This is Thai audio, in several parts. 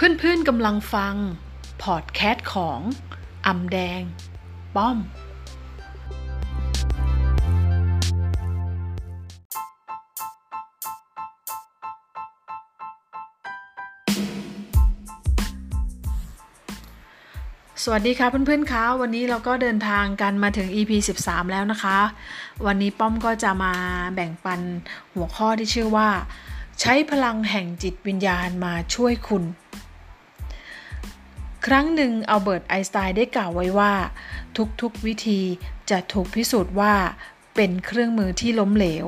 เพื่อนๆกำลังฟัง พอดแคสต์ของอำแดง ป้อม สวัสดีค่ะเพื่อนๆคะวันนี้เราก็เดินทางกันมาถึง EP 13 แล้วนะคะ วันนี้ป้อมก็จะมาแบ่งปันหัวข้อที่ชื่อว่า ใช้พลังแห่งจิตวิญญาณมาช่วยคุณ ครั้งหนึ่งอัลเบิร์ตไอน์สไตน์ได้กล่าวไว้ว่า ทุกๆวิธีจะถูกพิสูจน์ว่าเป็นเครื่องมือที่ล้มเหลว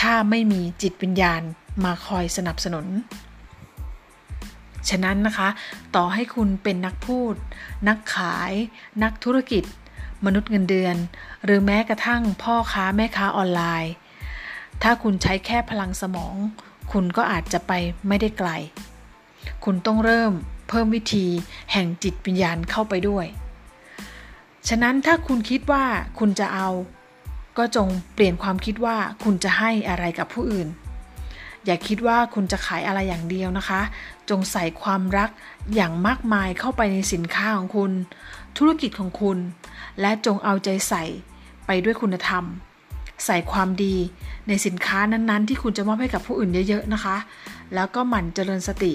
ถ้าไม่มีจิตวิญญาณมาคอยสนับสนุน ฉะนั้นนะคะ ต่อให้คุณเป็นนักพูด นักขาย นักธุรกิจ มนุษย์เงินเดือน หรือแม้กระทั่งพ่อค้าแม่ค้าออนไลน์ ถ้าคุณใช้แค่พลังสมอง คุณก็อาจจะไปไม่ได้ไกล คุณต้องเริ่ม เพิ่มวิธีแห่งจิตวิญญาณเข้าไปด้วย ฉะนั้นถ้าคุณคิดว่าคุณจะเอา ก็จงเปลี่ยนความคิดว่าคุณจะให้อะไรกับผู้อื่น อย่าคิดว่าคุณจะขายอะไรอย่างเดียวนะคะ จงใส่ความรักอย่างมากมายเข้าไปในสินค้าของคุณ ธุรกิจของคุณ และจงเอาใจใส่ไปด้วยคุณธรรม ใส่ความดีในสินค้านั้นๆ ที่คุณจะมอบให้กับผู้อื่นเยอะ ๆ นะคะ แล้วก็หมั่นเจริญสติ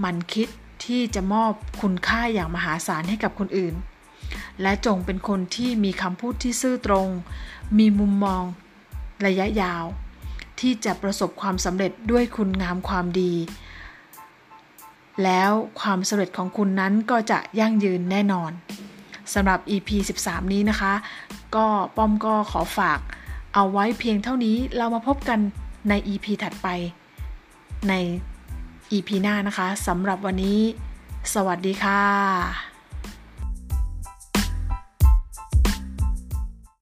หมั่นคิด ที่จะมอบคุณค่าอย่างมหาศาลให้กับคนอื่น และจงเป็นคนที่มีคำพูดที่ซื่อตรง มีมุมมองระยะยาว ที่จะประสบความสำเร็จด้วยคุณงามความดี แล้วความสำเร็จของคุณนั้นก็จะยั่งยืนแน่นอนสำหรับ EP 13 นี้นะคะ ก็ป้อมก็ขอฝากเอาไว้เพียงเท่านี้เรามาพบกันใน EP ถัดไปใน EP หน้านะคะสำหรับวันนี้ สวัสดีค่ะ